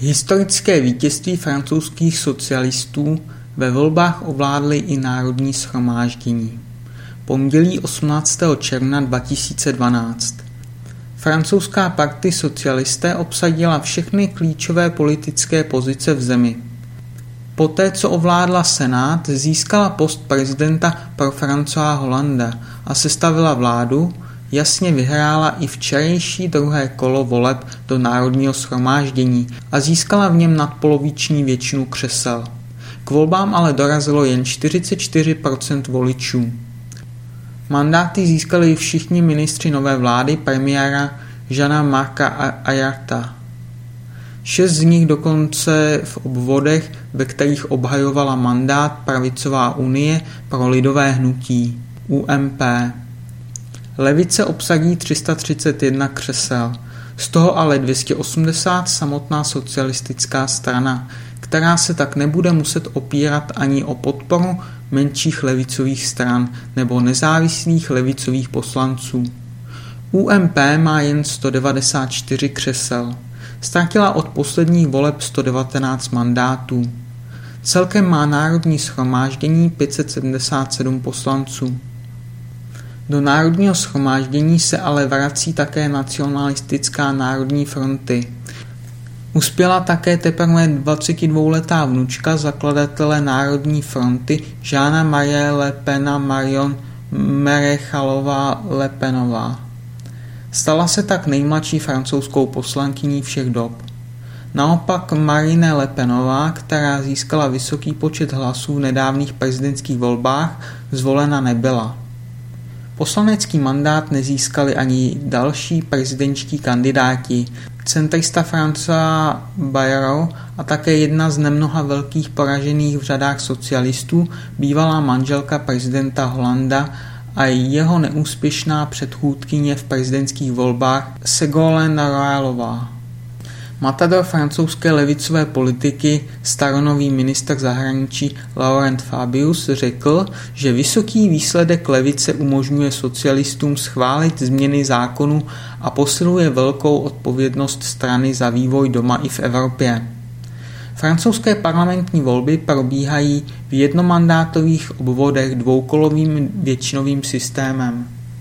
Historické vítězství francouzských socialistů ve volbách ovládly i Národní shromáždění. Pondělí 18. června 2012 Francouzská party socialisté obsadila všechny klíčové politické pozice v zemi. Poté, co ovládla Senát, získala post prezidenta pro François Hollanda a sestavila vládu, jasně vyhrála i včerejší druhé kolo voleb do Národního shromáždění a získala v něm nadpoloviční většinu křesel. K volbám ale dorazilo jen 44% voličů. Mandáty získali všichni ministři nové vlády premiéra Žana Marka Ayarta. Šest z nich dokonce v obvodech, ve kterých obhajovala mandát Pravicová unie pro lidové hnutí UMP. Levice obsadí 331 křesel, z toho ale 280 samotná socialistická strana, která se tak nebude muset opírat ani o podporu menších levicových stran nebo nezávislých levicových poslanců. UMP má jen 194 křesel. Ztratila od posledních voleb 119 mandátů. Celkem má Národní schromáždění 577 poslanců. Do Národního schromáždění se ale vrací také nacionalistická národní fronty. Uspěla také teprve 22-letá vnučka zakladatele Národní fronty Žána Marie Le Pena Marion Merechalová Lepenová. Stala se tak nejmladší francouzskou poslankyní všech dob. Naopak Marine Le Penová, která získala vysoký počet hlasů v nedávných prezidentských volbách, zvolena nebyla. Poslanecký mandát nezískali ani další prezidentští kandidáti, centrista François Bayrou a také jedna z nemnoha velkých poražených v řadách socialistů, bývalá manželka prezidenta Holanda a jeho neúspěšná předchůdkyně v prezidentských volbách Ségolène Royalová. Matador francouzské levicové politiky, staronový minister zahraničí Laurent Fabius řekl, že vysoký výsledek levice umožňuje socialistům schválit změny zákonu a posiluje velkou odpovědnost strany za vývoj doma i v Evropě. Francouzské parlamentní volby probíhají v jednomandátových obvodech dvoukolovým většinovým systémem.